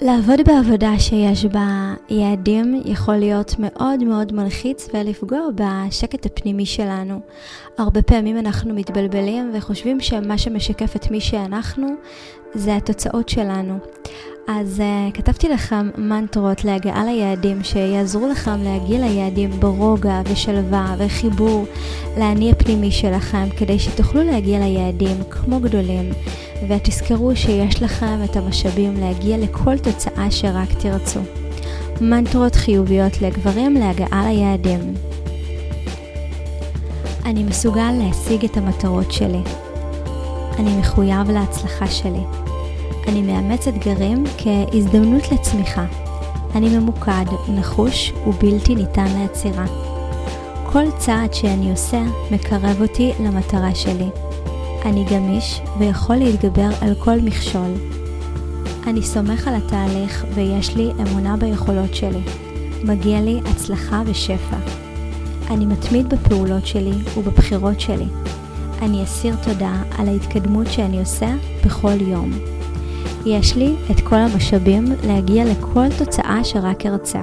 לעבוד בעבודה שיש בה יעדים יכול להיות מאוד מאוד מלחיץ ולפגוע בשקט הפנימי שלנו. הרבה פעמים אנחנו מתבלבלים וחושבים שמה שמשקף את מי שאנחנו זה התוצאות שלנו. אז uh, כתבתי לכם מנטרות להגעה ליעדים שיעזרו לכם להגיע ליעדים ברוגע ושלווה וחיבור לאני הפנימי שלכם כדי שתוכלו להגיע ליעדים כמו גדולים ותזכרו שיש לכם את המשאבים להגיע לכל תוצאה שרק תרצו. מנטרות חיוביות לגברים להגעה ליעדים אני מסוגל להשיג את המטרות שלי. אני מחויב להצלחה שלי. אני מאמץ אתגרים כהזדמנות לצמיחה. אני ממוקד, נחוש ובלתי ניתן לעצירה. כל צעד שאני עושה מקרב אותי למטרה שלי. אני גמיש ויכול להתגבר על כל מכשול. אני סומך על התהליך ויש לי אמונה ביכולות שלי. מגיע לי הצלחה ושפע. אני מתמיד בפעולות שלי ובבחירות שלי. אני אסיר תודה על ההתקדמות שאני עושה בכל יום. יש לי את כל המשאבים להגיע לכל תוצאה שרק ארצה.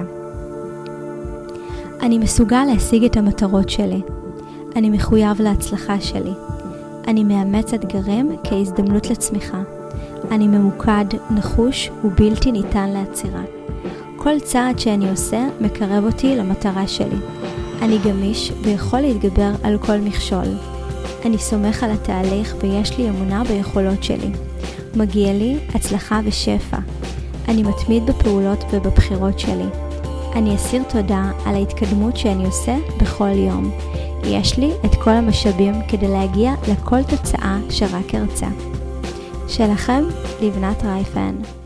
אני מסוגל להשיג את המטרות שלי. אני מחויב להצלחה שלי. אני מאמץ אתגרים כהזדמנות לצמיחה. אני ממוקד, נחוש ובלתי ניתן לעצירה. כל צעד שאני עושה מקרב אותי למטרה שלי. אני גמיש ויכול להתגבר על כל מכשול. אני סומך על התהליך ויש לי אמונה ביכולות שלי. מגיע לי הצלחה ושפע. אני מתמיד בפעולות ובבחירות שלי. אני אסיר תודה על ההתקדמות שאני עושה בכל יום. יש לי את כל המשאבים כדי להגיע לכל תוצאה שרק ארצה. שלכם, לבנת רייפן.